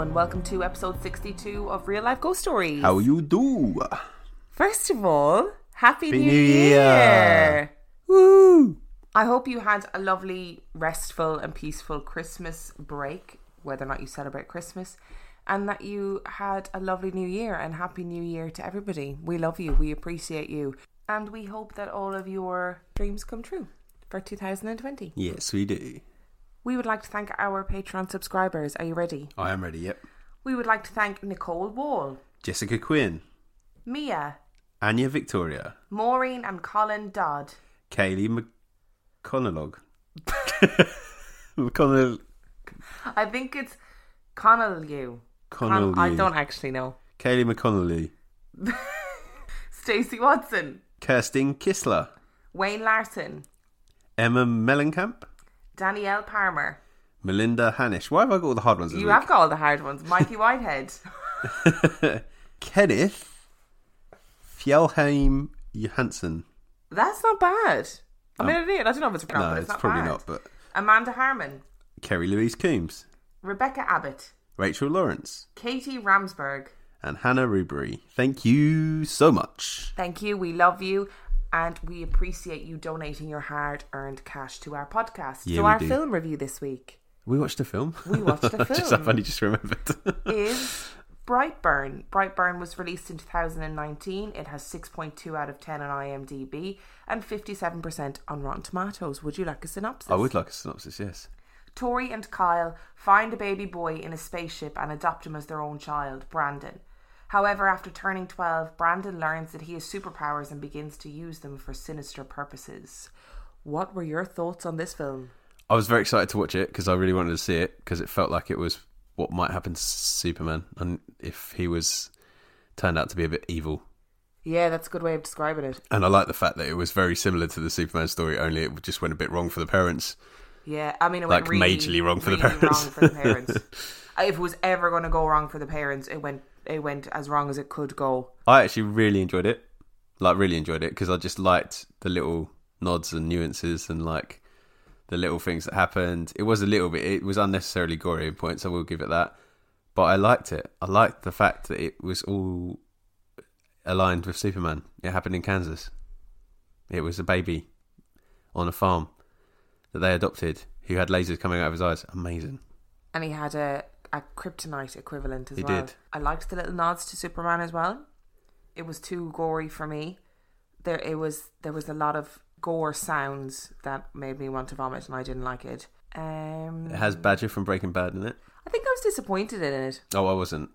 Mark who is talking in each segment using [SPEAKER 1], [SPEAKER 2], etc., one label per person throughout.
[SPEAKER 1] Hello and welcome to episode 62 of Real Life Ghost Stories.
[SPEAKER 2] How you do?
[SPEAKER 1] First of all, Happy,
[SPEAKER 2] Happy
[SPEAKER 1] New,
[SPEAKER 2] New
[SPEAKER 1] Year.
[SPEAKER 2] Year. Woo!
[SPEAKER 1] I hope you had a lovely, restful, and peaceful Christmas break, whether or not you celebrate Christmas, and that you had a lovely New Year and Happy New Year to everybody. We love you, we appreciate you, and we hope that all of your dreams come true for 2020.
[SPEAKER 2] Yes, we do.
[SPEAKER 1] We would like to thank our Patreon subscribers. Are you ready?
[SPEAKER 2] I am ready. Yep.
[SPEAKER 1] We would like to thank Nicole Wall,
[SPEAKER 2] Jessica Quinn,
[SPEAKER 1] Mia,
[SPEAKER 2] Anya Victoria,
[SPEAKER 1] Maureen, and Colin Dodd.
[SPEAKER 2] Kaylee McConnell. McConnell.
[SPEAKER 1] I think it's Connell you.
[SPEAKER 2] Connell.
[SPEAKER 1] I don't actually know.
[SPEAKER 2] Kaylee McConnelly.
[SPEAKER 1] Stacey Watson,
[SPEAKER 2] Kirsten Kissler.
[SPEAKER 1] Wayne Larson,
[SPEAKER 2] Emma Mellencamp.
[SPEAKER 1] Danielle Palmer.
[SPEAKER 2] Melinda Hanish. Why have I got all the hard ones?
[SPEAKER 1] You
[SPEAKER 2] week?
[SPEAKER 1] have got all the hard ones. Mikey Whitehead,
[SPEAKER 2] Kenneth Fjellheim Johansson.
[SPEAKER 1] that's not bad. I mean, oh. I don't- I don't know if it's pronounced,
[SPEAKER 2] No,
[SPEAKER 1] but
[SPEAKER 2] it's,
[SPEAKER 1] it's, not
[SPEAKER 2] probably
[SPEAKER 1] bad.
[SPEAKER 2] not, but
[SPEAKER 1] Amanda Harmon,
[SPEAKER 2] Kerry Louise Coombs,
[SPEAKER 1] Rebecca Abbott,
[SPEAKER 2] Rachel Lawrence,
[SPEAKER 1] Katie Ramsberg.
[SPEAKER 2] and Hannah Rubery. Thank you so much.
[SPEAKER 1] Thank you. We love you. And we appreciate you donating your hard earned cash to our podcast.
[SPEAKER 2] Yeah,
[SPEAKER 1] so, our
[SPEAKER 2] do.
[SPEAKER 1] film review this week
[SPEAKER 2] We watched a film.
[SPEAKER 1] We watched a
[SPEAKER 2] just
[SPEAKER 1] film.
[SPEAKER 2] I've only just remembered.
[SPEAKER 1] is Brightburn. Brightburn was released in 2019. It has 6.2 out of 10 on IMDb and 57% on Rotten Tomatoes. Would you like a synopsis?
[SPEAKER 2] I would like a synopsis, yes.
[SPEAKER 1] Tori and Kyle find a baby boy in a spaceship and adopt him as their own child, Brandon. However, after turning 12, Brandon learns that he has superpowers and begins to use them for sinister purposes. What were your thoughts on this film?
[SPEAKER 2] I was very excited to watch it because I really wanted to see it because it felt like it was what might happen to Superman and if he was turned out to be a bit evil.
[SPEAKER 1] Yeah, that's a good way of describing it.
[SPEAKER 2] And I like the fact that it was very similar to the Superman story, only it just went a bit wrong for the parents.
[SPEAKER 1] Yeah, I mean, it
[SPEAKER 2] Like,
[SPEAKER 1] went really,
[SPEAKER 2] majorly wrong for the
[SPEAKER 1] really
[SPEAKER 2] parents.
[SPEAKER 1] wrong for the parents. If it was ever going to go wrong for the parents, it went it went as wrong as it could go.
[SPEAKER 2] I actually really enjoyed it. Like, really enjoyed it because I just liked the little nods and nuances and like the little things that happened. It was a little bit, it was unnecessarily gory in points, I will give it that. But I liked it. I liked the fact that it was all aligned with Superman. It happened in Kansas. It was a baby on a farm that they adopted who had lasers coming out of his eyes. Amazing.
[SPEAKER 1] And he had a a kryptonite equivalent as
[SPEAKER 2] He
[SPEAKER 1] well.
[SPEAKER 2] did.
[SPEAKER 1] I liked the little nods to Superman as well. It was too gory for me. There, it was there was a lot of gore sounds that made me want to vomit, and I didn't like it. Um,
[SPEAKER 2] It has Badger from Breaking Bad in it.
[SPEAKER 1] I think I was disappointed in it.
[SPEAKER 2] Oh, I wasn't.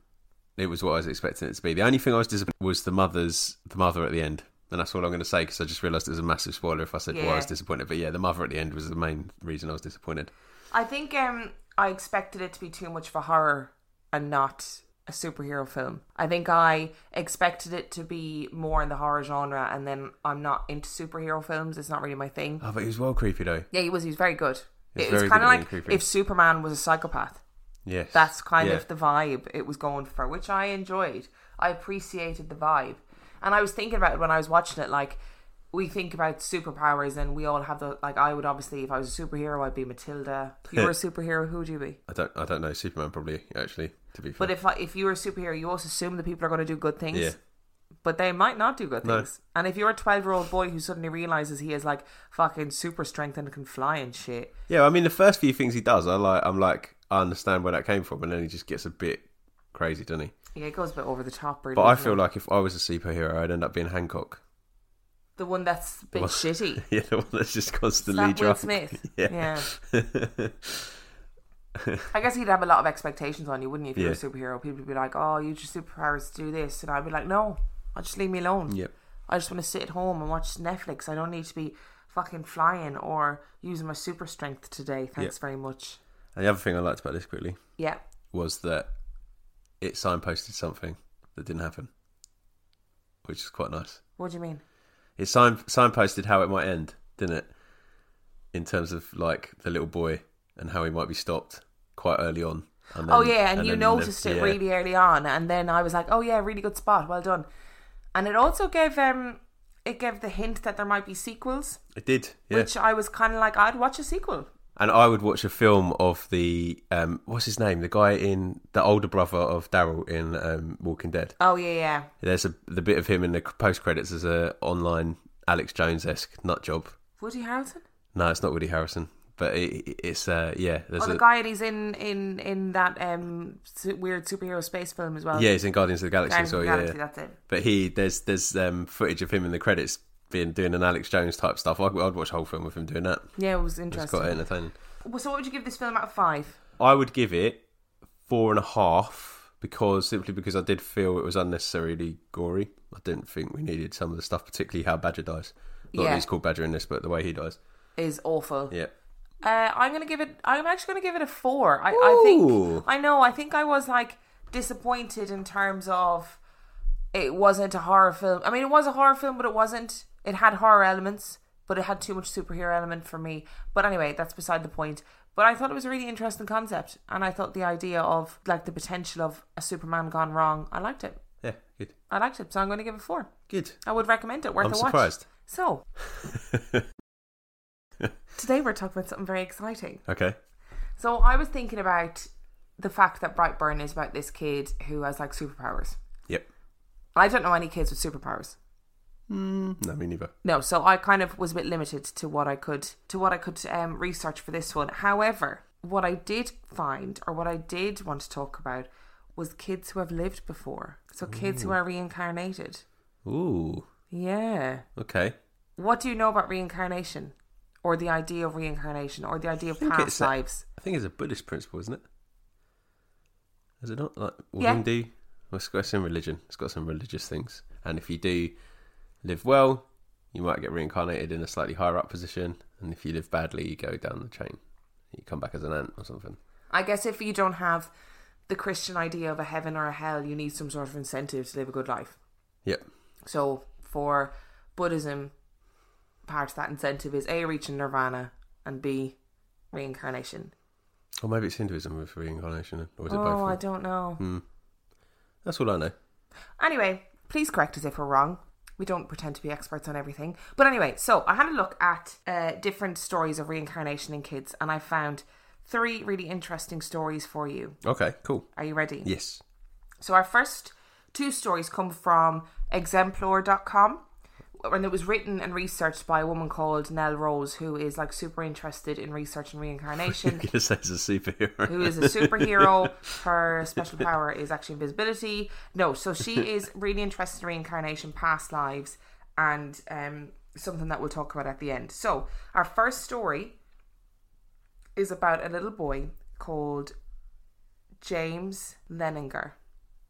[SPEAKER 2] It was what I was expecting it to be. The only thing I was disappointed was the mother's the mother at the end, and that's all I'm going to say because I just realised it was a massive spoiler if I said why I was disappointed. But yeah, the mother at the end was the main reason I was disappointed.
[SPEAKER 1] I think um, I expected it to be too much of a horror and not a superhero film. I think I expected it to be more in the horror genre, and then I'm not into superhero films. It's not really my thing.
[SPEAKER 2] Oh, but he was well creepy though.
[SPEAKER 1] Yeah, he was. He was very good.
[SPEAKER 2] He was
[SPEAKER 1] It was kind of like
[SPEAKER 2] creepy.
[SPEAKER 1] if Superman was a psychopath.
[SPEAKER 2] Yes,
[SPEAKER 1] That's kind
[SPEAKER 2] Yeah.
[SPEAKER 1] of the vibe it was going for, which I enjoyed. I appreciated the vibe, and I was thinking about it when I was watching it. Like we think about superpowers, and we all have the like. I would obviously, if I was a superhero, I'd be Matilda. If you were a superhero, who would you be?
[SPEAKER 2] I don't. I don't know Superman probably actually. To be fair,
[SPEAKER 1] But if I, if you were a superhero, you also assume that people are going to do good things.
[SPEAKER 2] Yeah.
[SPEAKER 1] But they might not do good
[SPEAKER 2] No.
[SPEAKER 1] things. And if you're a 12 year old boy who suddenly realizes he has like fucking super strength and can fly and shit,
[SPEAKER 2] yeah, I mean the first few things he does, I like. I'm like, I understand where that came from, and then he just gets a bit crazy, doesn't he?
[SPEAKER 1] Yeah, it goes a bit over the top, really.
[SPEAKER 2] But I feel
[SPEAKER 1] it?
[SPEAKER 2] like if I was a superhero, I'd end up being Hancock.
[SPEAKER 1] the one that's a bit
[SPEAKER 2] one-
[SPEAKER 1] shitty.
[SPEAKER 2] Yeah, the one that's just constantly
[SPEAKER 1] that
[SPEAKER 2] drunk.
[SPEAKER 1] Smith?
[SPEAKER 2] Yeah.
[SPEAKER 1] yeah. I guess he'd have a lot of expectations on you, wouldn't you? If you were a superhero, people would be like, "Oh, you just superpowers to do this," and I'd be like, "No, I just leave me alone.
[SPEAKER 2] Yep.
[SPEAKER 1] I just want to sit at home and watch Netflix. I don't need to be fucking flying or using my super strength today. Thanks very much."
[SPEAKER 2] And the other thing I liked about this quickly
[SPEAKER 1] Yeah,
[SPEAKER 2] was that it signposted something that didn't happen, which is quite nice.
[SPEAKER 1] what do you mean?
[SPEAKER 2] It sign signposted how it might end, didn't it? In terms of like the little boy and how he might be stopped quite early on. And
[SPEAKER 1] oh yeah, and, you
[SPEAKER 2] then-
[SPEAKER 1] noticed it
[SPEAKER 2] yeah.
[SPEAKER 1] really early on, and then I was like, "Oh yeah, really good spot, well done." And it also gave um, it gave the hint that there might be sequels,
[SPEAKER 2] It did, yeah.
[SPEAKER 1] which I was kind of like, I'd watch a sequel.
[SPEAKER 2] And I would watch a film of the um, what's his name, the guy in the older brother of Daryl in um, Walking Dead.
[SPEAKER 1] Oh yeah, yeah.
[SPEAKER 2] There's a the bit of him in the post credits as a online Alex Jones esque nut job.
[SPEAKER 1] Woody Harrelson.
[SPEAKER 2] No, it's not Woody Harrison, but it, it's uh, yeah. There's
[SPEAKER 1] Oh, the
[SPEAKER 2] a,
[SPEAKER 1] guy and he's in in in that um weird superhero space film as well.
[SPEAKER 2] yeah, he's in Guardians of the Galaxy.
[SPEAKER 1] Guardians
[SPEAKER 2] so
[SPEAKER 1] of the
[SPEAKER 2] yeah,
[SPEAKER 1] Galaxy.
[SPEAKER 2] yeah.
[SPEAKER 1] That's it.
[SPEAKER 2] But he there's there's um, footage of him in the credits being doing an Alex Jones type stuff. I'd, I'd watch a whole film with him doing that.
[SPEAKER 1] Yeah, it was interesting.
[SPEAKER 2] It's quite entertaining.
[SPEAKER 1] Well, So, what would you give this film out of five?
[SPEAKER 2] I would give it four and a half because simply because I did feel it was unnecessarily gory. I didn't think we needed some of the stuff, particularly how Badger dies. Not
[SPEAKER 1] Yeah.
[SPEAKER 2] that he's called Badger in this, but the way he dies.
[SPEAKER 1] Is awful.
[SPEAKER 2] Yeah.
[SPEAKER 1] Uh, I'm gonna give it. I'm actually gonna give it a four. I, I think. I know. I think I was like disappointed in terms of it wasn't a horror film. I mean, it was a horror film, but it wasn't. It had horror elements, but it had too much superhero element for me. But anyway, that's beside the point. But I thought it was a really interesting concept, and I thought the idea of like the potential of a Superman gone wrong. I liked it.
[SPEAKER 2] Yeah, good.
[SPEAKER 1] I liked it, so I'm going to give it four.
[SPEAKER 2] Good.
[SPEAKER 1] I would recommend it. Worth
[SPEAKER 2] I'm
[SPEAKER 1] a watch.
[SPEAKER 2] surprised.
[SPEAKER 1] So today we're talking about something very exciting.
[SPEAKER 2] Okay.
[SPEAKER 1] So I was thinking about the fact that Brightburn is about this kid who has like superpowers.
[SPEAKER 2] Yep.
[SPEAKER 1] I don't know any kids with superpowers.
[SPEAKER 2] No, me neither.
[SPEAKER 1] No, so I kind of was a bit limited to what I could to what I could um, research for this one. However, what I did find or what I did want to talk about was kids who have lived before. So kids who are reincarnated.
[SPEAKER 2] Ooh.
[SPEAKER 1] Yeah.
[SPEAKER 2] Okay.
[SPEAKER 1] What do you know about reincarnation? Or the idea of reincarnation or the idea of past lives?
[SPEAKER 2] I think it's a Buddhist principle, isn't it? Is it not? Like
[SPEAKER 1] Yeah.
[SPEAKER 2] Hindu? Well, it's got some religion. It's got some religious things. And if you do live well, you might get reincarnated in a slightly higher up position. And if you live badly, you go down the chain. You come back as an ant or something.
[SPEAKER 1] I guess if you don't have the Christian idea of a heaven or a hell, you need some sort of incentive to live a good life.
[SPEAKER 2] Yep.
[SPEAKER 1] So for Buddhism, part of that incentive is A, reaching nirvana, and B, reincarnation.
[SPEAKER 2] Or maybe it's Hinduism with reincarnation. Or is it
[SPEAKER 1] Oh,
[SPEAKER 2] both?
[SPEAKER 1] I don't know. Hmm.
[SPEAKER 2] That's all I know.
[SPEAKER 1] Anyway, please correct us if we're wrong. We don't pretend to be experts on everything. But anyway, so I had a look at uh, different stories of reincarnation in kids, and I found three really interesting stories for you.
[SPEAKER 2] Okay, cool.
[SPEAKER 1] Are you ready?
[SPEAKER 2] Yes.
[SPEAKER 1] So our first two stories come from exemplore.com and it was written and researched by a woman called Nell Rose who is like super interested in research and reincarnation.
[SPEAKER 2] I'm going to say it's a superhero.
[SPEAKER 1] who is a superhero. Her special power is actually invisibility. No, so she is really interested in reincarnation, past lives, and um, something that we'll talk about at the end. So, our first story is about a little boy called James Leininger.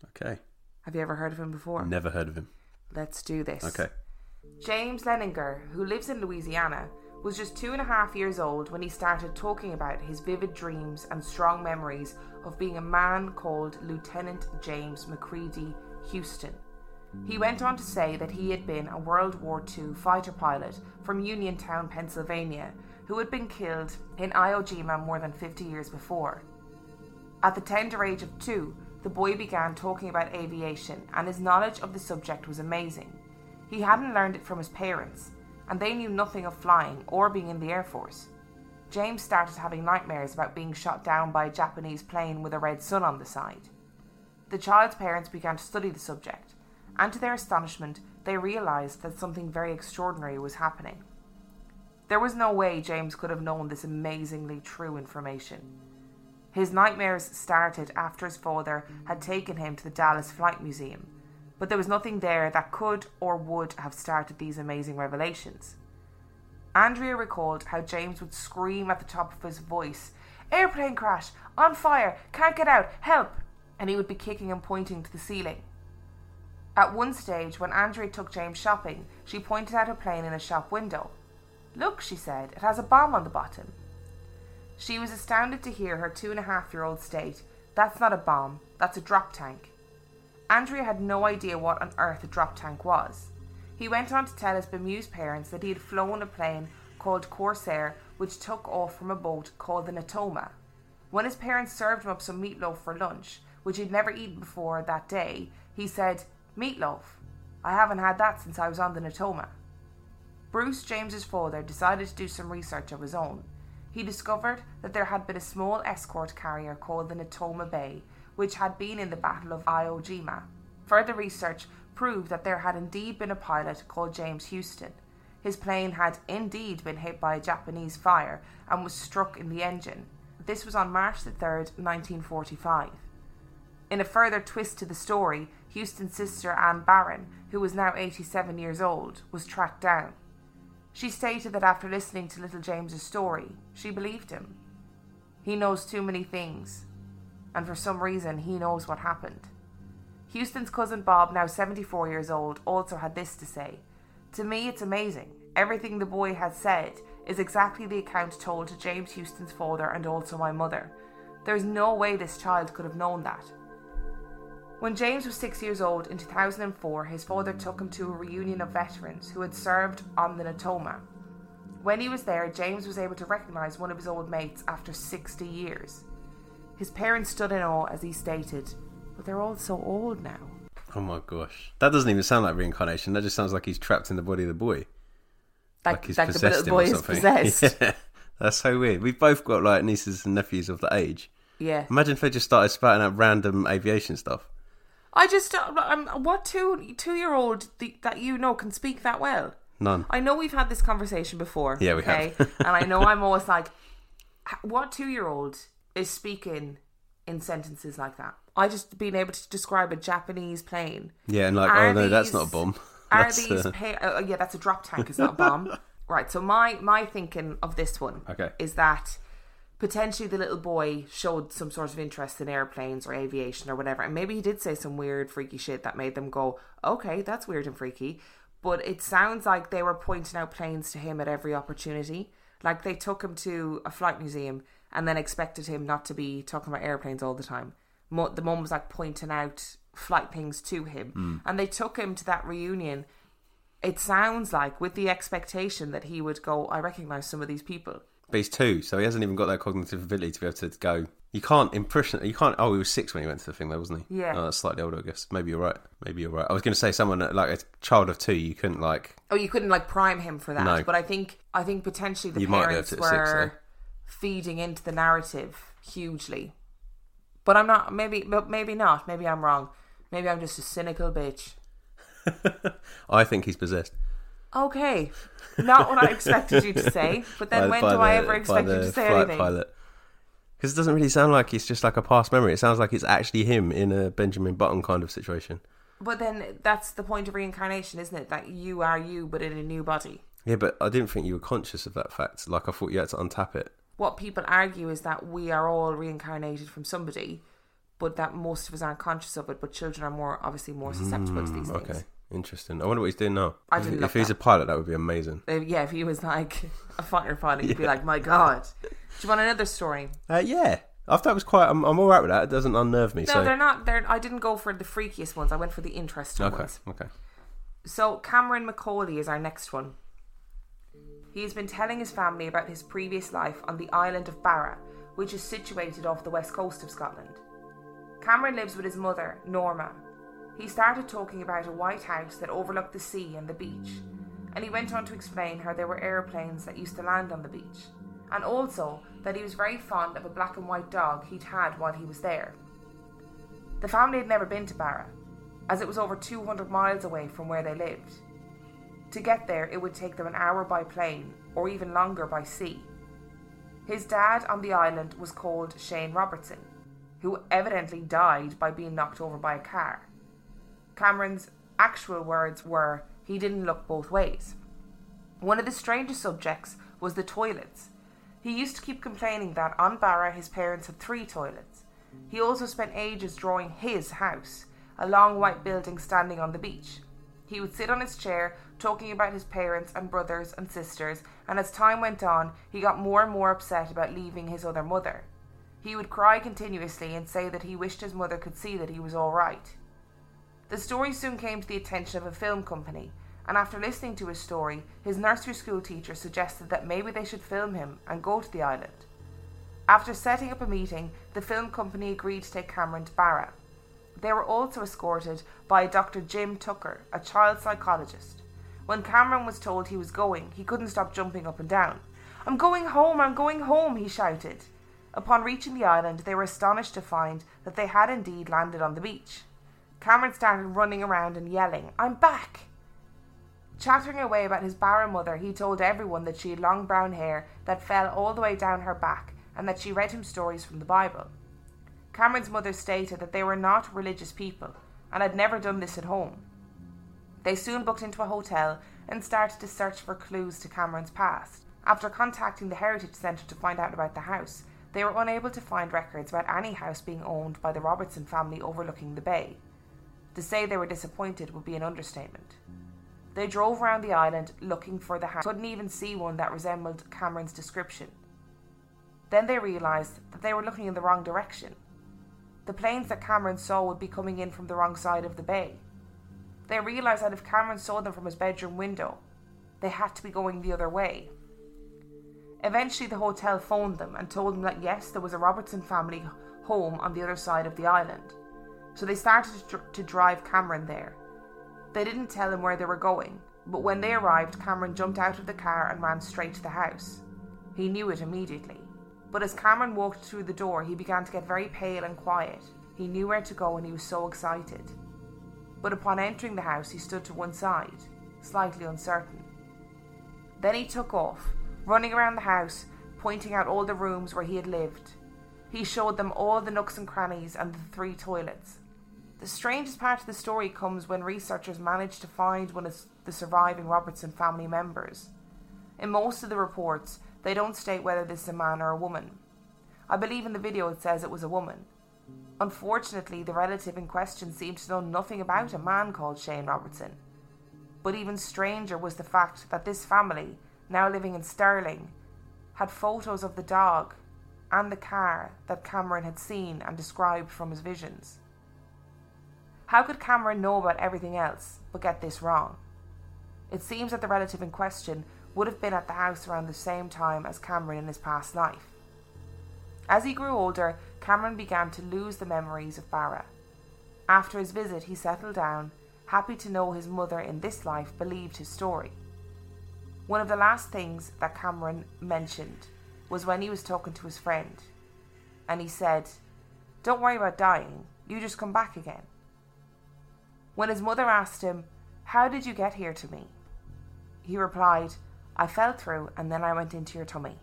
[SPEAKER 2] okay.
[SPEAKER 1] Have you ever heard of him before?
[SPEAKER 2] Never heard of him.
[SPEAKER 1] Let's do this.
[SPEAKER 2] Okay.
[SPEAKER 1] James Leininger, who lives in Louisiana, was just two and a half years old when he started talking about his vivid dreams and strong memories of being a man called Lieutenant James McCready Huston. He went on to say that he had been a World War II fighter pilot from Uniontown, Pennsylvania, who had been killed in Iwo Jima more than 50 years before. At the tender age of two, the boy began talking about aviation, and his knowledge of the subject was amazing. He hadn't learned it from his parents, and they knew nothing of flying or being in the Air Force. James started having nightmares about being shot down by a Japanese plane with a red sun on the side. The child's parents began to study the subject, and to their astonishment, they realized that something very extraordinary was happening. There was no way James could have known this amazingly true information. His nightmares started after his father had taken him to the Dallas Flight Museum, but there was nothing there that could or would have started these amazing revelations. Andrea recalled how James would scream at the top of his voice, Airplane crash! On fire! Can't get out! Help! And he would be kicking and pointing to the ceiling. At one stage, when Andrea took James shopping, she pointed out a plane in a shop window. Look, she said, it has a bomb on the bottom. She was astounded to hear her two and a half year old state, That's not a bomb, that's a drop tank. Andrea had no idea what on earth a drop tank was. He went on to tell his bemused parents that he had flown a plane called Corsair, which took off from a boat called the Natoma. When his parents served him up some meatloaf for lunch, which he'd never eaten before that day, he said, Meatloaf? I haven't had that since I was on the Natoma. Bruce, James's father, decided to do some research of his own. he discovered that there had been a small escort carrier called the Natoma Bay, which had been in the Battle of Iwo Jima. Further research proved that there had indeed been a pilot called James Huston. His plane had indeed been hit by a Japanese fire and was struck in the engine. This was on March the 3rd, 1945. In a further twist to the story, Huston's sister Anne Barron, who was now 87 years old, was tracked down. She stated that after listening to little James's story, she believed him. He knows too many things, and for some reason, he knows what happened. Huston's cousin Bob, now 74 years old, also had this to say To me, it's amazing. Everything the boy has said is exactly the account told to James Huston's father and also my mother. There's no way this child could have known that. When James was six years old in 2004, his father took him to a reunion of veterans who had served on the Natoma. When he was there, James was able to recognise one of his old mates after 60 years. His parents stood in awe as he stated, But they're all so old now.
[SPEAKER 2] Oh my gosh. That doesn't even sound like reincarnation. That just sounds like he's trapped in the body of the boy.
[SPEAKER 1] Like,
[SPEAKER 2] he's
[SPEAKER 1] like the
[SPEAKER 2] possessed
[SPEAKER 1] little
[SPEAKER 2] him or
[SPEAKER 1] boy is possessed.
[SPEAKER 2] Yeah. That's so weird. We've both got like nieces and nephews of that age.
[SPEAKER 1] yeah.
[SPEAKER 2] Imagine if they just started spouting out random aviation stuff.
[SPEAKER 1] I just, um, what two two year old that you know can speak that well?
[SPEAKER 2] None.
[SPEAKER 1] I know we've had this conversation before.
[SPEAKER 2] Yeah, we have.
[SPEAKER 1] and I know I'm always like, what two year old is speaking in sentences like that? I just being able to describe a Japanese plane.
[SPEAKER 2] Yeah, and like,
[SPEAKER 1] Are
[SPEAKER 2] oh no, that's not a bomb.
[SPEAKER 1] Are
[SPEAKER 2] That's,
[SPEAKER 1] these?
[SPEAKER 2] uh,
[SPEAKER 1] Pa- uh, yeah, that's a drop tank. It's not a bomb. right. So my my thinking of this one
[SPEAKER 2] Okay.
[SPEAKER 1] is that potentially the little boy showed some sort of interest in airplanes or aviation or whatever, and maybe he did say some weird, freaky shit that made them go, "Okay, that's weird and freaky." But it sounds like they were pointing out planes to him at every opportunity. Like they took him to a flight museum and then expected him not to be talking about airplanes all the time. Mo- the mum was like pointing out flight things to him, hmm. and they took him to that reunion. It sounds like with the expectation that he would go, I recognize some of these people.
[SPEAKER 2] But he's two, so he hasn't even got that cognitive ability to be able to go. You can't impression. You can't. Oh, he was six when he went to the thing, though, wasn't he?
[SPEAKER 1] Yeah.
[SPEAKER 2] Oh, that's slightly older, I guess. Maybe you're right. Maybe you're right. I was going to say someone like a child of two. You couldn't like.
[SPEAKER 1] Oh, you couldn't like prime him for that.
[SPEAKER 2] No.
[SPEAKER 1] But I think I think potentially the
[SPEAKER 2] You might be
[SPEAKER 1] parents
[SPEAKER 2] able to at six,
[SPEAKER 1] were feeding into the narrative hugely. But I'm not. Maybe, but maybe not. Maybe I'm wrong. Maybe I'm just a cynical bitch.
[SPEAKER 2] I think he's possessed.
[SPEAKER 1] Okay, not what I expected you to say. But then
[SPEAKER 2] by-
[SPEAKER 1] when
[SPEAKER 2] by
[SPEAKER 1] do I ever expect you to say anything?
[SPEAKER 2] Pilot. Because it doesn't really sound like it's just like a past memory. It sounds like it's actually him in a Benjamin Button kind of situation.
[SPEAKER 1] But then that's the point of reincarnation, isn't it? That you are you, but in a new body.
[SPEAKER 2] Yeah, but I didn't think you were conscious of that fact. Like I thought you had to untap it.
[SPEAKER 1] What people argue is that we are all reincarnated from somebody, but that most of us aren't conscious of it. But children are more obviously more susceptible to these
[SPEAKER 2] Mm, Okay,
[SPEAKER 1] things.
[SPEAKER 2] interesting. I wonder what he's doing now.
[SPEAKER 1] I
[SPEAKER 2] if,
[SPEAKER 1] didn't
[SPEAKER 2] if he's
[SPEAKER 1] that.
[SPEAKER 2] a pilot, that would be amazing.
[SPEAKER 1] Uh, yeah, if he was like a fighter pilot, you'd be like, "My God!" Do you want another story?
[SPEAKER 2] Uh, yeah, I thought it was quite. I'm, I'm all right with that. It doesn't unnerve me.
[SPEAKER 1] No,
[SPEAKER 2] so
[SPEAKER 1] they're not. They're. I didn't go for the freakiest ones. I went for the interesting
[SPEAKER 2] okay,
[SPEAKER 1] ones.
[SPEAKER 2] okay.
[SPEAKER 1] So Cameron Macaulay is our next one. He has been telling his family about his previous life on the island of Barra, which is situated off the west coast of Scotland. Cameron lives with his mother, Norma. He started talking about a white house that overlooked the sea and the beach, and he went on to explain how there were aeroplanes that used to land on the beach, and also that he was very fond of a black and white dog he'd had while he was there. The family had never been to Barra, as it was over 200 miles away from where they lived. To get there, it would take them an hour by plane, or even longer by sea. His dad on the island was called Shane Robertson, who evidently died by being knocked over by a car. Cameron's actual words were, he didn't look both ways. One of the strangest subjects was the toilets. He used to keep complaining that on Barra his parents had three toilets. He also spent ages drawing his house, a long white building standing on the beach. He would sit on his chair talking about his parents and brothers and sisters, and as time went on, he got more and more upset about leaving his other mother. He would cry continuously and say that he wished his mother could see that he was all right. The story soon came to the attention of a film company, and after listening to his story, his nursery school teacher suggested that maybe they should film him and go to the island. After setting up a meeting, the film company agreed to take Cameron to Barra. They were also escorted by Dr. Jim Tucker, a child psychologist. When Cameron was told he was going, he couldn't stop jumping up and down. I'm going home, I'm going home, he shouted. Upon reaching the island, they were astonished to find that they had indeed landed on the beach. Cameron started running around and yelling, I'm back! Chattering away about his Barra mother, he told everyone that she had long brown hair that fell all the way down her back and that she read him stories from the Bible. Cameron's mother stated that they were not religious people and had never done this at home. They soon booked into a hotel and started to search for clues to Cameron's past. After contacting the Heritage Centre to find out about the house, they were unable to find records about any house being owned by the Robertson family overlooking the bay. To say they were disappointed would be an understatement. They drove around the island looking for the house, couldn't even see one that resembled Cameron's description. Then they realised that they were looking in the wrong direction. The planes that Cameron saw would be coming in from the wrong side of the bay. They realised that if Cameron saw them from his bedroom window, they had to be going the other way. Eventually, the hotel phoned them and told them that yes, there was a Robertson family home on the other side of the island. So they started to, to drive Cameron there. They didn't tell him where they were going, but when they arrived, Cameron jumped out of the car and ran straight to the house. He knew it immediately. But as Cameron walked through the door, he began to get very pale and quiet. He knew where to go and he was so excited. But upon entering the house, he stood to one side, slightly uncertain. Then he took off, running around the house, pointing out all the rooms where he had lived. He showed them all the nooks and crannies and the three toilets. The strangest part of the story comes when researchers managed to find one of the surviving Robertson family members. In most of the reports, they don't state whether this is a man or a woman. I believe in the video it says it was a woman. Unfortunately, the relative in question seemed to know nothing about a man called Shane Robertson. But even stranger was the fact that this family, now living in Stirling, had photos of the dog and the car that Cameron had seen and described from his visions. How could Cameron know about everything else but get this wrong? It seems that the relative in question would have been at the house around the same time as Cameron in his past life. As he grew older, Cameron began to lose the memories of Barra. After his visit, he settled down, happy to know his mother in this life believed his story. One of the last things that Cameron mentioned was when he was talking to his friend, and he said, Don't worry about dying, you just come back again. When his mother asked him, How did you get here to me? He replied, I fell through and then I went into your tummy.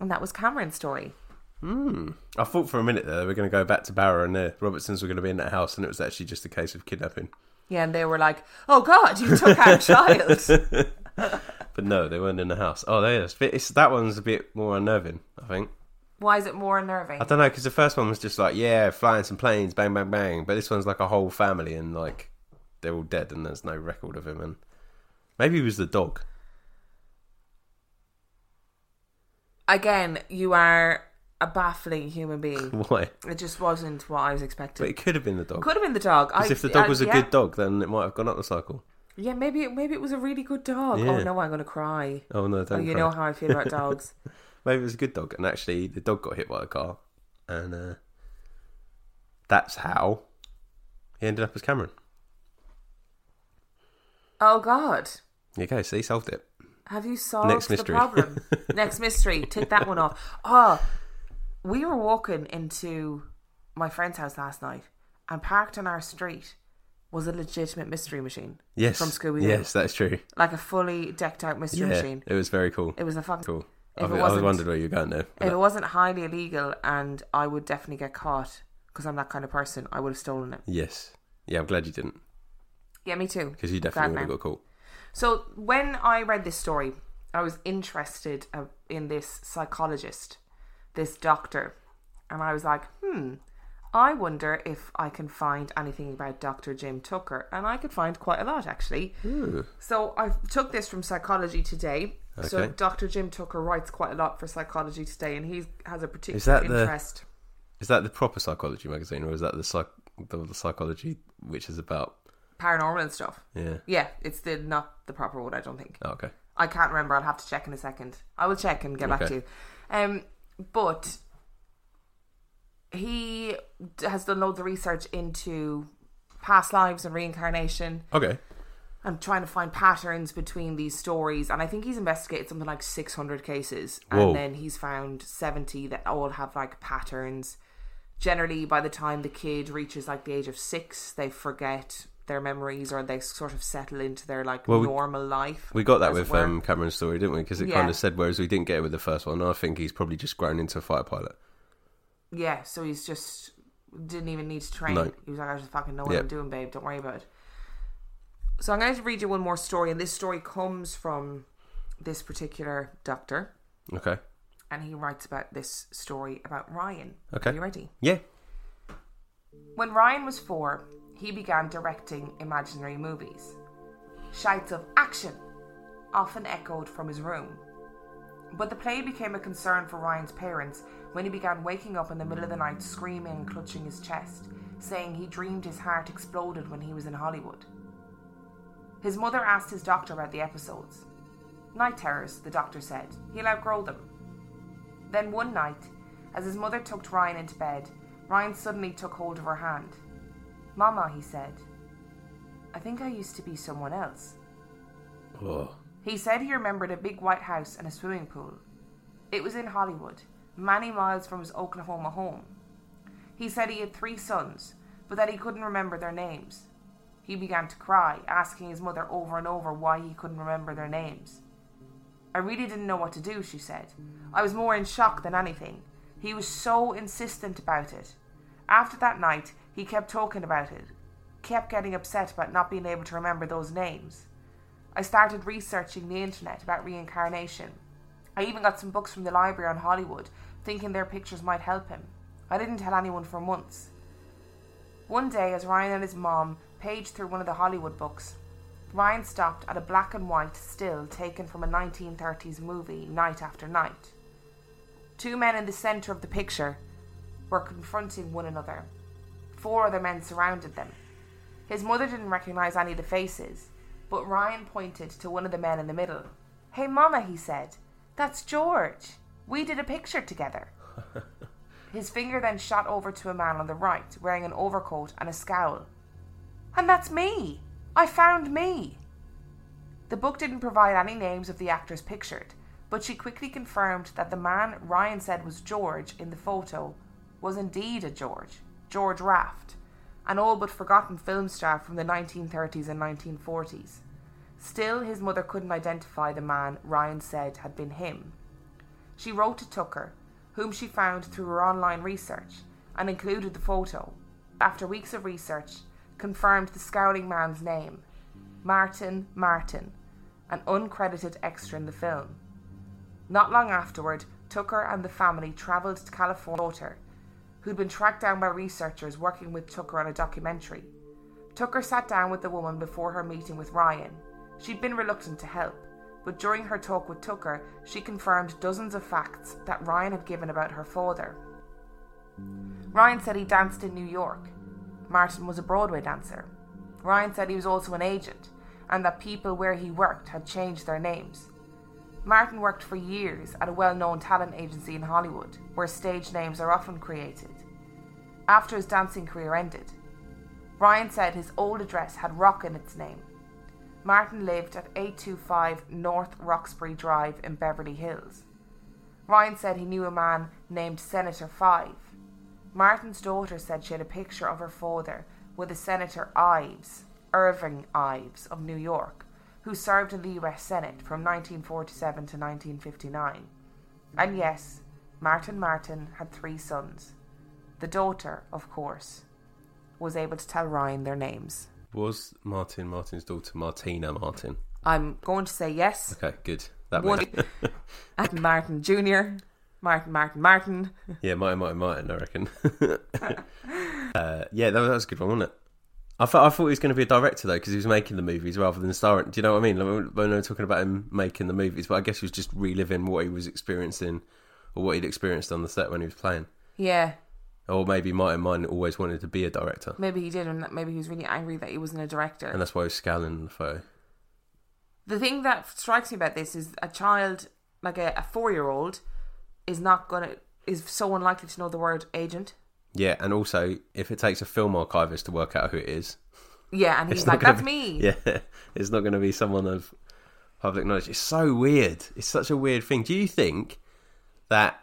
[SPEAKER 1] And that was Cameron's story.
[SPEAKER 2] Hmm. I thought for a minute there we were going to go back to Barra and the Robertsons were going to be in that house, and it was actually just a case of kidnapping.
[SPEAKER 1] Yeah, and they were like, "Oh God, you took our child."
[SPEAKER 2] But no, they weren't in the house. Oh, there it is. It's, that one's a bit more unnerving, I think.
[SPEAKER 1] Why is it more unnerving?
[SPEAKER 2] I don't know, because the first one was just like, yeah, flying some planes, bang, bang, bang. But this one's like a whole family, and like they're all dead, and there's no record of him. And maybe he was the dog.
[SPEAKER 1] Again, you are a baffling human being.
[SPEAKER 2] Why?
[SPEAKER 1] It just wasn't what I was expecting.
[SPEAKER 2] But it could have been the dog.
[SPEAKER 1] Could have been the dog.
[SPEAKER 2] Because if the dog
[SPEAKER 1] I-
[SPEAKER 2] was a
[SPEAKER 1] yeah.
[SPEAKER 2] good dog, then it might have gone up the cycle.
[SPEAKER 1] yeah, maybe it, maybe it was a really good dog. Oh no, I'm gonna cry.
[SPEAKER 2] Oh no,
[SPEAKER 1] Oh,
[SPEAKER 2] don't
[SPEAKER 1] you
[SPEAKER 2] cry.
[SPEAKER 1] know how I feel about dogs.
[SPEAKER 2] Maybe it was a good dog, and actually the dog got hit by a car, and uh, that's how he ended up as Cameron.
[SPEAKER 1] oh God,
[SPEAKER 2] Okay, so he solved it.
[SPEAKER 1] Have you solved
[SPEAKER 2] Next
[SPEAKER 1] the
[SPEAKER 2] mystery.
[SPEAKER 1] problem? Next mystery. Take that one off. Oh, we were walking into my friend's house last night, and parked on our street was a legitimate mystery machine.
[SPEAKER 2] Yes,
[SPEAKER 1] From Scooby-Doo.
[SPEAKER 2] Yes, that's true.
[SPEAKER 1] like a fully decked out mystery
[SPEAKER 2] Yeah,
[SPEAKER 1] machine.
[SPEAKER 2] it was very cool.
[SPEAKER 1] It was a fucking
[SPEAKER 2] Cool.
[SPEAKER 1] If
[SPEAKER 2] I,
[SPEAKER 1] it
[SPEAKER 2] I wondered where you were going there.
[SPEAKER 1] If it wasn't highly illegal and I would definitely get caught because I'm that kind of person, I would have stolen it.
[SPEAKER 2] yes, yeah, I'm glad you didn't
[SPEAKER 1] Yeah, me too.
[SPEAKER 2] because you definitely would have got caught.
[SPEAKER 1] So when I read this story, I was interested uh, in this psychologist, this doctor, and I was like, hmm, I wonder if I can find anything about Dr. Jim Tucker, and I could find quite a lot actually. So I took this from Psychology Today. So Dr. Jim Tucker writes quite a lot for Psychology Today, and he has a particular
[SPEAKER 2] Is that the-
[SPEAKER 1] interest.
[SPEAKER 2] Is that the proper psychology magazine, or is that the psych the, the psychology which is about?
[SPEAKER 1] Paranormal and stuff.
[SPEAKER 2] Yeah.
[SPEAKER 1] Yeah, it's the not the proper word. I don't think.
[SPEAKER 2] Oh, okay.
[SPEAKER 1] I can't remember. I'll have to check in a second. I will check and get back
[SPEAKER 2] Okay.
[SPEAKER 1] to you. Um, but he d- has done loads of research into past lives and reincarnation,
[SPEAKER 2] Okay.
[SPEAKER 1] and trying to find patterns between these stories. And I think he's investigated something like 600 cases, and then he's found 70 that all have like patterns. Generally, by the time the kid reaches like the age of six, they forget their memories or they sort of settle into their like
[SPEAKER 2] Well, we-
[SPEAKER 1] normal life.
[SPEAKER 2] We got that with um, Cameron's story, didn't we? Because it
[SPEAKER 1] Yeah.
[SPEAKER 2] kind of said, whereas we didn't get it with the first one. I think he's probably just grown into a fighter pilot.
[SPEAKER 1] Yeah, so he's just didn't even need to train.
[SPEAKER 2] No.
[SPEAKER 1] He was like, I just fucking know what
[SPEAKER 2] Yeah.
[SPEAKER 1] I'm doing, babe. Don't worry about it. So I'm going to read you one more story, and this story comes from this particular doctor,
[SPEAKER 2] Okay.
[SPEAKER 1] and he writes about this story about Ryan.
[SPEAKER 2] Okay.
[SPEAKER 1] Are you ready?
[SPEAKER 2] Yeah.
[SPEAKER 1] When Ryan was four, he began directing imaginary movies. Shouts of action often echoed from his room. But the play became a concern for Ryan's parents when he began waking up in the middle of the night screaming and clutching his chest, saying he dreamed his heart exploded when he was in Hollywood. His mother asked his doctor about the episodes. Night terrors, the doctor said. He'll outgrow them. Then one night, as his mother tucked Ryan into bed, Ryan suddenly took hold of her hand. Mama, he said, I think I used to be someone else.
[SPEAKER 2] Oh.
[SPEAKER 1] He said he remembered a big white house and a swimming pool. It was in Hollywood, many miles from his Oklahoma home. He said he had three sons, but that he couldn't remember their names. He began to cry, asking his mother over and over why he couldn't remember their names. I really didn't know what to do, she said. I was more in shock than anything. He was so insistent about it. After that night, he kept talking about it, kept getting upset about not being able to remember those names. I started researching the internet about reincarnation. I even got some books from the library on Hollywood, thinking their pictures might help him. I didn't tell anyone for months. One day, as Ryan and his mom paged through one of the Hollywood books, Ryan stopped at a black and white still taken from a 1930s movie, Night After Night. Two men in the centre of the picture were confronting one another. Four other men surrounded them. His mother didn't recognize any of the faces, but Ryan pointed to one of the men in the middle. Hey, Mama, he said, that's George. We did a picture together. His finger then shot over to a man on the right, wearing an overcoat and a scowl. And that's me! I found me! The book didn't provide any names of the actors pictured, but she quickly confirmed that the man Ryan said was George in the photo was indeed a George, George Raft, an all but forgotten film star from the 1930s and 1940s. Still, his mother couldn't identify the man Ryan said had been him. She wrote to Tucker, whom she found through her online research, and included the photo. After weeks of research, confirmed the scowling man's name, Martin Martin, an uncredited extra in the film. Not long afterward, Tucker and the family travelled to California, who'd been tracked down by researchers working with Tucker on a documentary. Tucker sat down with the woman before her meeting with Ryan. She'd been reluctant to help, but during her talk with Tucker, she confirmed dozens of facts that Ryan had given about her father. Ryan said he danced in New York. Martin was a Broadway dancer. Ryan said he was also an agent, and that people where he worked had changed their names. Martin worked for years at a well known talent agency in Hollywood, where stage names are often created. After his dancing career ended, Ryan said his old address had Rock in its name. Martin lived at 825 North Roxbury Drive in Beverly Hills. Ryan said he knew a man named Senator Five. Martin's daughter said she had a picture of her father with a Senator Ives, Irving Ives of New York, who served in the US Senate from 1947 to 1959. And yes, Martin Martin had three sons. The daughter, of course, was able to tell Ryan their names.
[SPEAKER 2] Was Martin Martin's daughter Martina Martin?
[SPEAKER 1] I'm going to say yes.
[SPEAKER 2] Okay, good. That
[SPEAKER 1] One,
[SPEAKER 2] makes
[SPEAKER 1] Martin Jr., Martin Martin Martin.
[SPEAKER 2] yeah, Martin Martin Martin. I reckon. uh, yeah, that was, that was a good one, wasn't it? I thought I thought he was going to be a director though because he was making the movies rather than starring. Do you know what I mean? Like, when they were talking about him making the movies, but I guess he was just reliving what he was experiencing or what he'd experienced on the set when he was playing.
[SPEAKER 1] Yeah,
[SPEAKER 2] Or maybe Martin Martin always wanted to be a director,
[SPEAKER 1] maybe he did, and maybe he was really angry that he wasn't a director.
[SPEAKER 2] and that's why he was scowling in the photo.
[SPEAKER 1] the thing that strikes me about this is a child, like a, a four year old, is not gonna is so unlikely to know the word agent.
[SPEAKER 2] Yeah, and also if it takes a film archivist to work out who it is,
[SPEAKER 1] Yeah, and he's like, "That's
[SPEAKER 2] be-
[SPEAKER 1] me."
[SPEAKER 2] Yeah, it's not going to be someone of public knowledge. It's so weird. It's such a weird thing. Do you think that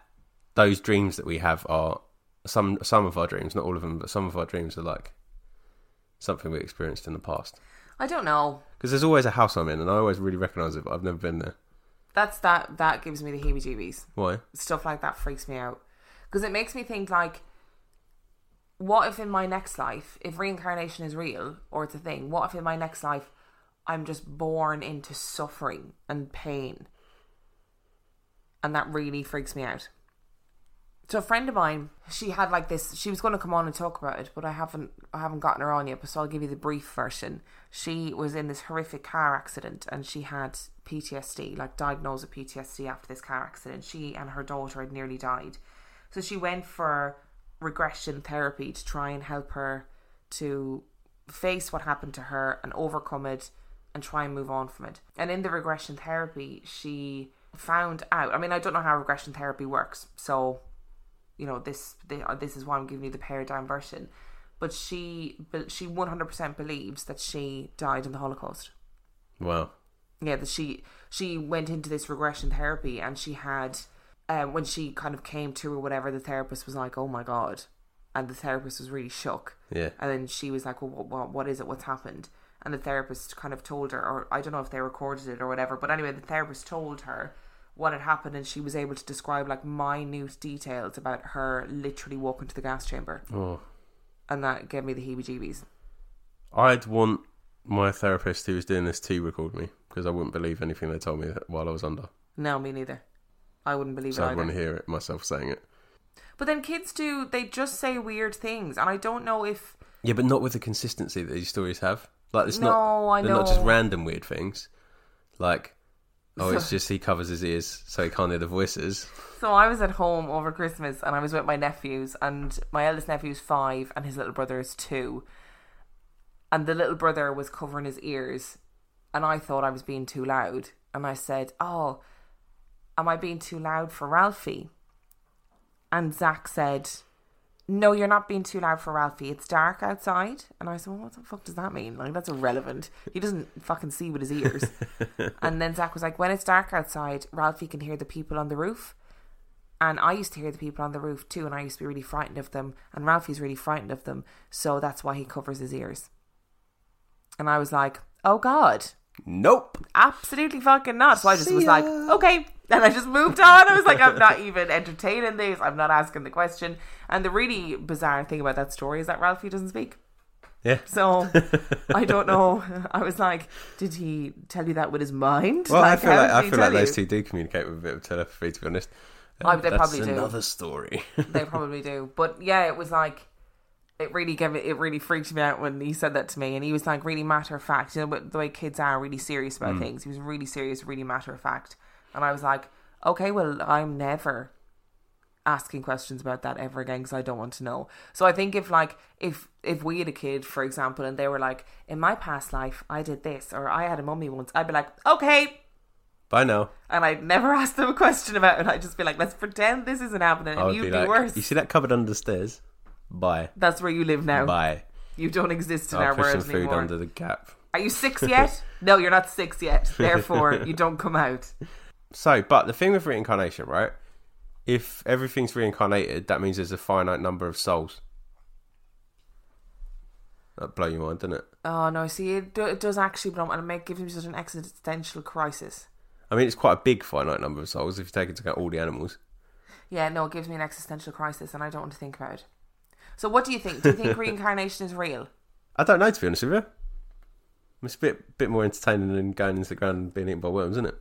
[SPEAKER 2] those dreams that we have are some some of our dreams, not all of them, but some of our dreams are like something we experienced in the past?
[SPEAKER 1] I don't know.
[SPEAKER 2] Because there's always a house I'm in, and I always really recognise it, but I've never been there.
[SPEAKER 1] That's that. That gives me the heebie-jeebies.
[SPEAKER 2] Why?
[SPEAKER 1] Stuff like that freaks me out because it makes me think like, what if in my next life, if reincarnation is real or it's a thing, what if in my next life I'm just born into suffering and pain, and that really freaks me out. So a friend of mine, she had like this. She was going to come on and talk about it, but I haven't. I haven't gotten her on yet. But so I'll give you the brief version. She was in this horrific car accident, and she had PTSD, like diagnosed with PTSD after this car accident. She and her daughter had nearly died, so she went for regression therapy to try and help her to face what happened to her and overcome it and try and move on from it. And in the regression therapy, she found out. I mean, I don't know how regression therapy works, so you know this the, uh, this is why I'm giving you the paradigm version. But she but she 100% believes that she died in the Holocaust.
[SPEAKER 2] Wow.
[SPEAKER 1] Yeah, that she she went into this regression therapy and she had um, when she kind of came to or whatever, the therapist was like, "Oh my god," and the therapist was really shook.
[SPEAKER 2] Yeah.
[SPEAKER 1] And then she was like, "Well, what, what, what is it? What's happened?" And the therapist kind of told her, or I don't know if they recorded it or whatever, but anyway, the therapist told her what had happened, and she was able to describe like minute details about her literally walking to the gas chamber,
[SPEAKER 2] Oh.
[SPEAKER 1] and that gave me the heebie-jeebies.
[SPEAKER 2] I'd want my therapist who was doing this to record me because I wouldn't believe anything they told me while I was under.
[SPEAKER 1] No, me neither. I wouldn't believe
[SPEAKER 2] So
[SPEAKER 1] it
[SPEAKER 2] I'd
[SPEAKER 1] either.
[SPEAKER 2] want to hear it myself saying it.
[SPEAKER 1] But then kids do; they just say weird things, and I don't know if
[SPEAKER 2] Yeah, but not with the consistency that these stories have. Like it's
[SPEAKER 1] No,
[SPEAKER 2] not.
[SPEAKER 1] I
[SPEAKER 2] they're not just random weird things. Like, oh, it's just he covers his ears so he can't hear the voices.
[SPEAKER 1] So I was at home over Christmas and I was with my nephews and my eldest nephew's five and his little brother is two. And the little brother was covering his ears and I thought I was being too loud. And I said, Oh, am I being too loud for Ralphie? And Zach said, No, you're not being too loud for Ralphie. It's dark outside. And I said, well, What the fuck does that mean? Like, that's irrelevant. He doesn't fucking see with his ears. and then Zach was like, When it's dark outside, Ralphie can hear the people on the roof. And I used to hear the people on the roof too, and I used to be really frightened of them. And Ralphie's really frightened of them, so that's why he covers his ears. And I was like, oh God,
[SPEAKER 2] Nope.
[SPEAKER 1] absolutely fucking not. So I just
[SPEAKER 2] See
[SPEAKER 1] was like, okay. And I just moved on. I was like, I'm not even entertaining this. I'm not asking the question. And the really bizarre thing about that story is that Ralphie doesn't speak.
[SPEAKER 2] Yeah.
[SPEAKER 1] So I don't know. I was like, did he tell you that with his mind?
[SPEAKER 2] Well, I feel like I feel like those two do communicate with a bit of telepathy. To be honest,
[SPEAKER 1] Oh, they
[SPEAKER 2] That's
[SPEAKER 1] probably do.
[SPEAKER 2] another story.
[SPEAKER 1] they probably do. But yeah, it was like it really gave it. It really freaked me out when he said that to me, and he was like really matter of fact. You know, the way kids are really serious about
[SPEAKER 2] Mm.
[SPEAKER 1] things. He was really serious, really matter of fact, and I was like, okay, well, I'm never asking questions about that ever again because I don't want to know. So I think if like if if we had a kid, for example, and they were like, in my past life, I did this, or I had a mummy once, I'd be like, okay.
[SPEAKER 2] Bye now.
[SPEAKER 1] And I'd never ask them a question about it. I'd just be like, let's pretend this isn't happening, and you'd
[SPEAKER 2] be
[SPEAKER 1] be,
[SPEAKER 2] like,
[SPEAKER 1] worse.
[SPEAKER 2] you see that cupboard under the stairs? Bye.
[SPEAKER 1] That's where you live now.
[SPEAKER 2] Bye.
[SPEAKER 1] You don't exist in
[SPEAKER 2] I'll
[SPEAKER 1] our world
[SPEAKER 2] food
[SPEAKER 1] anymore.
[SPEAKER 2] under the gap.
[SPEAKER 1] Are you six yet? no, you're not six yet. Therefore, you don't come out.
[SPEAKER 2] So, but the thing with reincarnation, right? If everything's reincarnated, that means there's a finite number of souls. That blow your mind, doesn't it?
[SPEAKER 1] Oh no, see, it, do, it does actually, but it make gives me such an existential crisis.
[SPEAKER 2] I mean, it's quite a big finite number of souls if you take into account all the animals.
[SPEAKER 1] Yeah, no, it gives me an existential crisis, and I don't want to think about it. So, what do you think? Do you think reincarnation is real?
[SPEAKER 2] I don't know, to be honest with you. It's a bit, bit more entertaining than going into the ground and being eaten by worms, isn't it?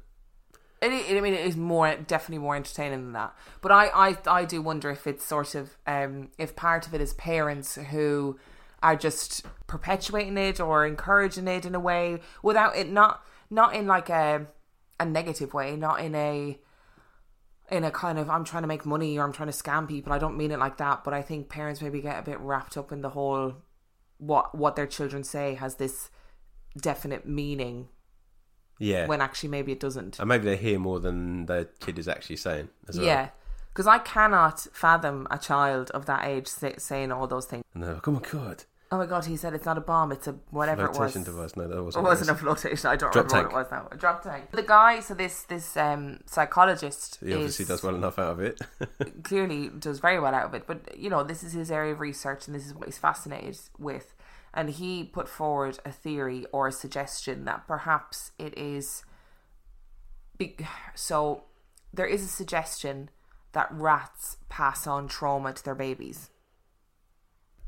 [SPEAKER 1] It, it, I mean, it is more definitely more entertaining than that. But I, I, I do wonder if it's sort of um, if part of it is parents who are just perpetuating it or encouraging it in a way without it not not in like a a negative way, not in a in a kind of I'm trying to make money or I'm trying to scam people. I don't mean it like that, but I think parents maybe get a bit wrapped up in the whole what what their children say has this definite meaning
[SPEAKER 2] Yeah.
[SPEAKER 1] when actually maybe it doesn't.
[SPEAKER 2] and maybe they hear more than the kid is actually saying as well.
[SPEAKER 1] Yeah, because I cannot fathom a child of that age say, saying all those things.
[SPEAKER 2] And they're like, oh my god,
[SPEAKER 1] Oh my god, he said it's not a bomb, it's a whatever it was.
[SPEAKER 2] Flotation device. No, that
[SPEAKER 1] It
[SPEAKER 2] wasn't.
[SPEAKER 1] wasn't a flotation. I don't
[SPEAKER 2] Drop
[SPEAKER 1] remember what it was now. A drop tank. The guy, so this this um, psychologist,
[SPEAKER 2] He obviously
[SPEAKER 1] is,
[SPEAKER 2] does well enough out of it.
[SPEAKER 1] clearly does very well out of it. But you know, this is his area of research, and this is what he's fascinated with. And he put forward a theory or a suggestion that perhaps it is. Be- so, there is a suggestion that rats pass on trauma to their babies.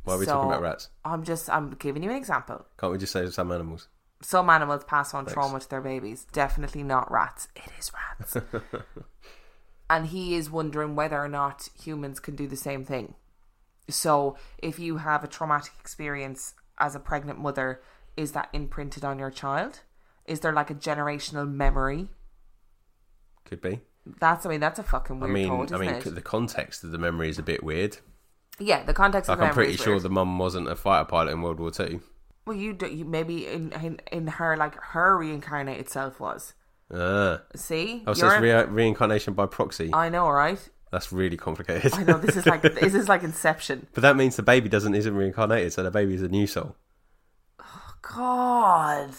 [SPEAKER 2] Why are we
[SPEAKER 1] So-
[SPEAKER 2] talking about rats?
[SPEAKER 1] I'm just I'm giving you an example.
[SPEAKER 2] Can't we just say some animals?
[SPEAKER 1] Some animals pass on trauma to their babies. Definitely not rats. It is rats. and he is wondering whether or not humans can do the same thing. So, if you have a traumatic experience as a pregnant mother, is that imprinted on your child? Is there like a generational memory?
[SPEAKER 2] Could be.
[SPEAKER 1] That's I mean that's a fucking
[SPEAKER 2] I mean,
[SPEAKER 1] thought,
[SPEAKER 2] I mean,
[SPEAKER 1] it?
[SPEAKER 2] the context of the memory is a bit weird.
[SPEAKER 1] yeah, the context
[SPEAKER 2] Like,
[SPEAKER 1] of the
[SPEAKER 2] I'm pretty sure
[SPEAKER 1] weird.
[SPEAKER 2] the mum wasn't a fighter pilot in World War Two.
[SPEAKER 1] Well, you, do, you maybe in, in in her like her reincarnated self was.
[SPEAKER 2] Ah,
[SPEAKER 1] See,
[SPEAKER 2] oh, so it's re- reincarnation by proxy.
[SPEAKER 1] I know, right?
[SPEAKER 2] That's really complicated.
[SPEAKER 1] I know this is like this is like Inception.
[SPEAKER 2] But that means the baby doesn't isn't reincarnated, so the baby is a new soul.
[SPEAKER 1] Oh God.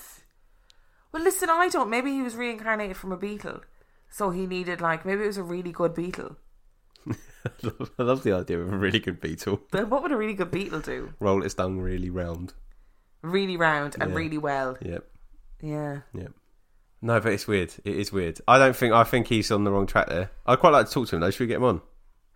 [SPEAKER 1] Well, listen, I don't. Maybe he was reincarnated from a beetle, so he needed like maybe it was a really good beetle.
[SPEAKER 2] I love the idea of a really good beetle.
[SPEAKER 1] But what would a really good beetle do?
[SPEAKER 2] Roll its tongue really round.
[SPEAKER 1] Really round and
[SPEAKER 2] Yeah.
[SPEAKER 1] really well.
[SPEAKER 2] Yep,
[SPEAKER 1] Yeah.
[SPEAKER 2] yep. No, but it's weird. It is weird. I don't think. I think he's on the wrong track there. I'd quite like to talk to him though. Should we get him on?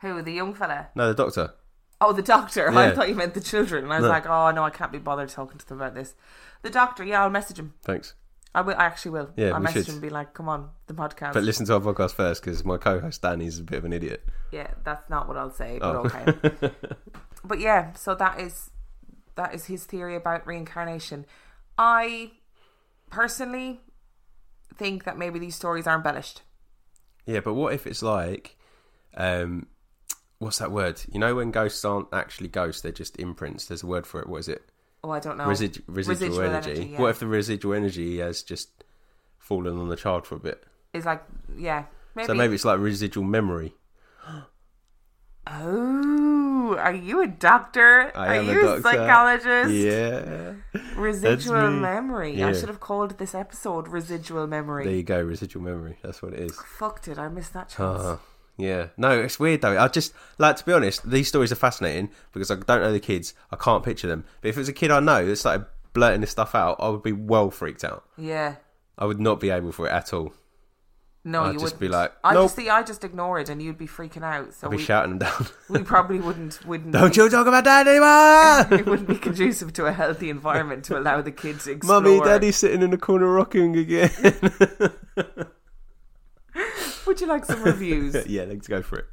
[SPEAKER 1] Who the young fella?
[SPEAKER 2] No, the doctor.
[SPEAKER 1] Oh, the doctor. I thought you meant the children. And I was
[SPEAKER 2] No.
[SPEAKER 1] like, oh no, I can't be bothered talking to them about this. The doctor. Yeah, I'll message him.
[SPEAKER 2] Thanks.
[SPEAKER 1] I will. I actually will.
[SPEAKER 2] Yeah,
[SPEAKER 1] I'll
[SPEAKER 2] we
[SPEAKER 1] message
[SPEAKER 2] should.
[SPEAKER 1] him and be like, come on, the podcast.
[SPEAKER 2] But listen to our podcast first because my co-host Danny's a bit of an idiot.
[SPEAKER 1] yeah, that's not what I'll say. But
[SPEAKER 2] Oh.
[SPEAKER 1] okay. but yeah, so that is that is his theory about reincarnation. I personally think that maybe these stories are embellished.
[SPEAKER 2] Yeah, but what if it's like, um, what's that word? You know, when ghosts aren't actually ghosts, they're just imprints. There's a word for it. What is it?
[SPEAKER 1] Oh, I don't know.
[SPEAKER 2] Resid- residual,
[SPEAKER 1] Residual
[SPEAKER 2] energy.
[SPEAKER 1] energy, yeah.
[SPEAKER 2] What if the residual energy has just fallen on the child for a bit?
[SPEAKER 1] It's like yeah, maybe.
[SPEAKER 2] So maybe it's like residual memory.
[SPEAKER 1] Oh, are you a doctor?
[SPEAKER 2] I
[SPEAKER 1] are
[SPEAKER 2] am a
[SPEAKER 1] you
[SPEAKER 2] doctor.
[SPEAKER 1] psychologist?
[SPEAKER 2] Yeah.
[SPEAKER 1] Residual
[SPEAKER 2] me.
[SPEAKER 1] memory. I should have called this episode "Residual Memory."
[SPEAKER 2] There you go, residual memory. That's what it is.
[SPEAKER 1] Fuck did I miss that chance?
[SPEAKER 2] Ah, yeah. No, it's weird though. I just like to be honest. These stories are fascinating because I don't know the kids. I can't picture them. But if it was a kid I know that started blurting this stuff out, I would be well freaked out.
[SPEAKER 1] yeah.
[SPEAKER 2] I would not be able for it at all.
[SPEAKER 1] No,
[SPEAKER 2] I'd
[SPEAKER 1] you
[SPEAKER 2] just
[SPEAKER 1] wouldn't.
[SPEAKER 2] be like,
[SPEAKER 1] I
[SPEAKER 2] "Nope."
[SPEAKER 1] just see. I just ignore it, and you'd be freaking out. So
[SPEAKER 2] I'd be
[SPEAKER 1] we,
[SPEAKER 2] shouting them down.
[SPEAKER 1] we probably wouldn't wouldn't
[SPEAKER 2] Don't you talk about that anymore!
[SPEAKER 1] it wouldn't be conducive to a healthy environment to allow the kids to explore.
[SPEAKER 2] Mummy, Daddy's sitting in the corner rocking again.
[SPEAKER 1] Would you like some reviews?
[SPEAKER 2] yeah, let's go for it.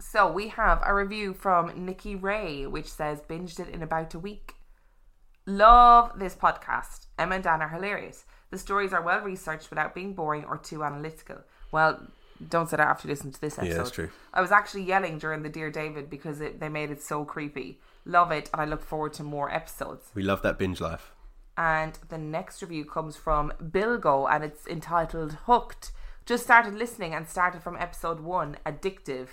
[SPEAKER 1] so we have a review from Nikki Ray, which says binged it in about a week. Love this podcast. Emma and Dan are hilarious. The stories are well researched without being boring or too analytical. Well, don't say that after listening to this episode.
[SPEAKER 2] Yeah, that's true.
[SPEAKER 1] I was actually yelling during the Dear David because it, they made it so creepy. Love it, and I look forward to more episodes.
[SPEAKER 2] We love that binge life.
[SPEAKER 1] And the next review comes from Bilgo and it's entitled Hooked. Just started listening and started from episode one, Addictive.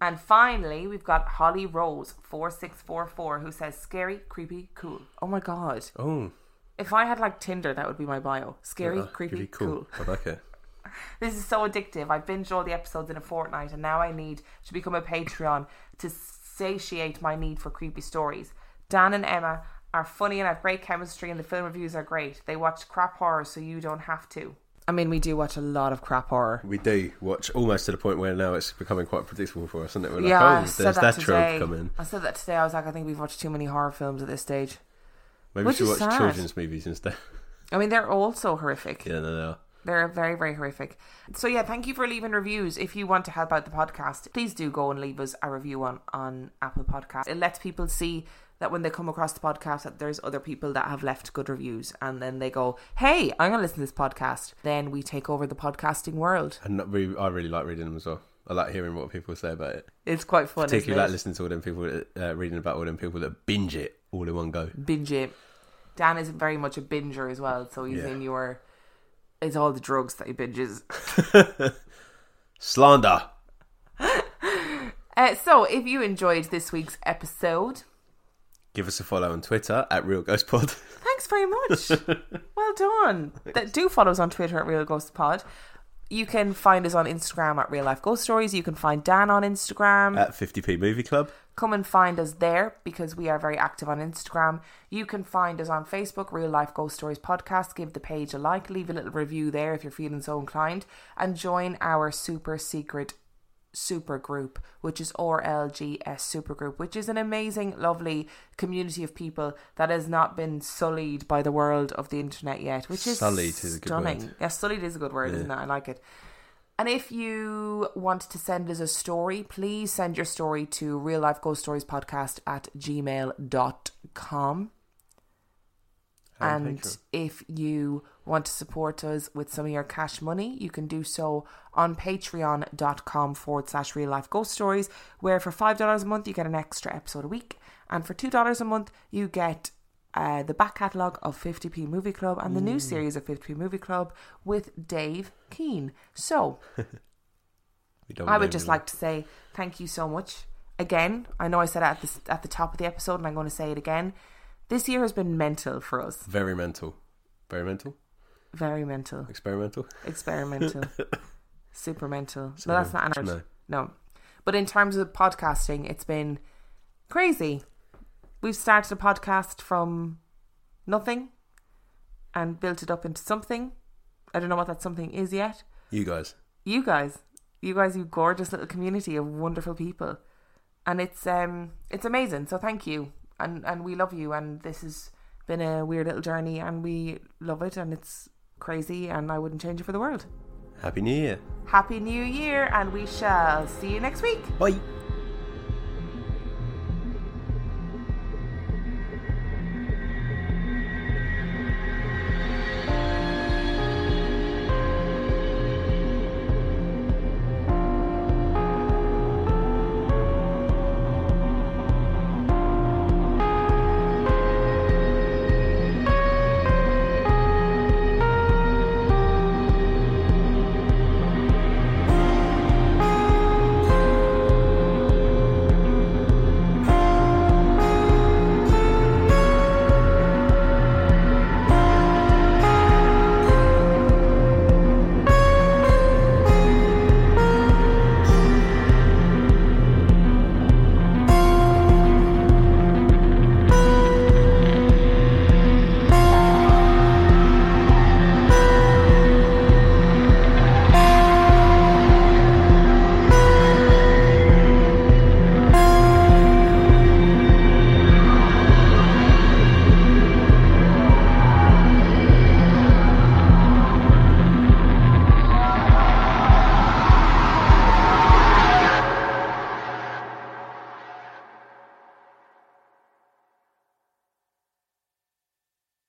[SPEAKER 1] And finally, we've got Holly Rose 4644 who says scary, creepy, cool. Oh my god.
[SPEAKER 2] Oh,
[SPEAKER 1] If I had like Tinder, that would be my bio. Scary,
[SPEAKER 2] uh,
[SPEAKER 1] creepy,
[SPEAKER 2] really
[SPEAKER 1] cool.
[SPEAKER 2] I like it.
[SPEAKER 1] This is so addictive. I binged all the episodes in a fortnight, and now I need to become a Patreon to satiate my need for creepy stories. Dan and Emma are funny and have great chemistry, and the film reviews are great. They watch crap horror, so you don't have to. I mean, we do watch a lot of crap horror.
[SPEAKER 2] We do watch almost to the point where now it's becoming quite predictable for us, isn't it? We're like,
[SPEAKER 1] yeah,
[SPEAKER 2] oh,
[SPEAKER 1] I said
[SPEAKER 2] there's
[SPEAKER 1] that,
[SPEAKER 2] that, trope coming.
[SPEAKER 1] I said that today. I was like, I think we've watched too many horror films at this stage.
[SPEAKER 2] Maybe we
[SPEAKER 1] Which
[SPEAKER 2] should
[SPEAKER 1] is
[SPEAKER 2] watch
[SPEAKER 1] sad.
[SPEAKER 2] children's movies instead.
[SPEAKER 1] I mean, they're also horrific.
[SPEAKER 2] yeah, no, they are.
[SPEAKER 1] They're very, very horrific. So yeah, thank you for leaving reviews. If you want to help out the podcast, please do go and leave us a review on on Apple Podcasts. It lets people see that when they come across the podcast that there's other people that have left good reviews and then they go, Hey, I'm gonna listen to this podcast. Then we take over the podcasting world.
[SPEAKER 2] And we, I really like reading them as well. I like hearing what people say about it.
[SPEAKER 1] It's quite fun.
[SPEAKER 2] Particularly like listening to all them people, uh, reading about all them people that binge it all in one go.
[SPEAKER 1] binge it. Dan is very much a binger as well, so he's
[SPEAKER 2] Yeah.
[SPEAKER 1] in your it's all the drugs that he binges.
[SPEAKER 2] Slander.
[SPEAKER 1] Uh, so, if you enjoyed this week's episode,
[SPEAKER 2] Give us a follow on Twitter at Real Ghost Pod.
[SPEAKER 1] Thanks very much. well done. Th- Do follow us on Twitter at Real Ghost Pod. You can find us on Instagram at Real Life Ghost Stories. You can find Dan on Instagram.
[SPEAKER 2] at 50p Movie Club.
[SPEAKER 1] Come and find us there because we are very active on Instagram. You can find us on Facebook, Real Life Ghost Stories Podcast. Give the page a like, leave a little review there if you're feeling so inclined, and join our super secret super group, which is RLGS super group, which is an amazing, lovely community of people that has not been sullied by the world of the internet yet, which is
[SPEAKER 2] Sullied is a good
[SPEAKER 1] stunning.
[SPEAKER 2] word.
[SPEAKER 1] Yeah, sullied is a good word, isn't it? I like it. And if you want to send us a story, please send your story to real life ghost stories podcast at gmail.com.
[SPEAKER 2] And
[SPEAKER 1] if you want to support us with some of your cash money, you can do so on patreon.com forward slash real life ghost stories, where for $5 a month you get an extra episode a week. And for $2 a month, you get uh, the back catalogue of 50p Movie Club and the new series of 50p Movie Club with Dave Keane. So I would just
[SPEAKER 2] them.
[SPEAKER 1] like to say thank you so much. Again, I know I said it at the, at the top of the episode and I'm going to say it again. This year has been mental for us.
[SPEAKER 2] Very mental. Very mental.
[SPEAKER 1] Very mental.
[SPEAKER 2] Experimental.
[SPEAKER 1] experimental, super mental. No, that's not an
[SPEAKER 2] no.
[SPEAKER 1] No. But in terms of podcasting, it's been crazy. We've started a podcast from nothing and built it up into something. I don't know what that something is yet.
[SPEAKER 2] You guys.
[SPEAKER 1] You guys, you guys, you gorgeous little community of wonderful people, and it's um it's amazing. So thank you, and and we love you. And this has been a weird little journey, and we love it, and it's crazy, and I wouldn't change it for the world.
[SPEAKER 2] Happy New Year.
[SPEAKER 1] Happy New Year, and we shall see you next week.
[SPEAKER 2] Bye.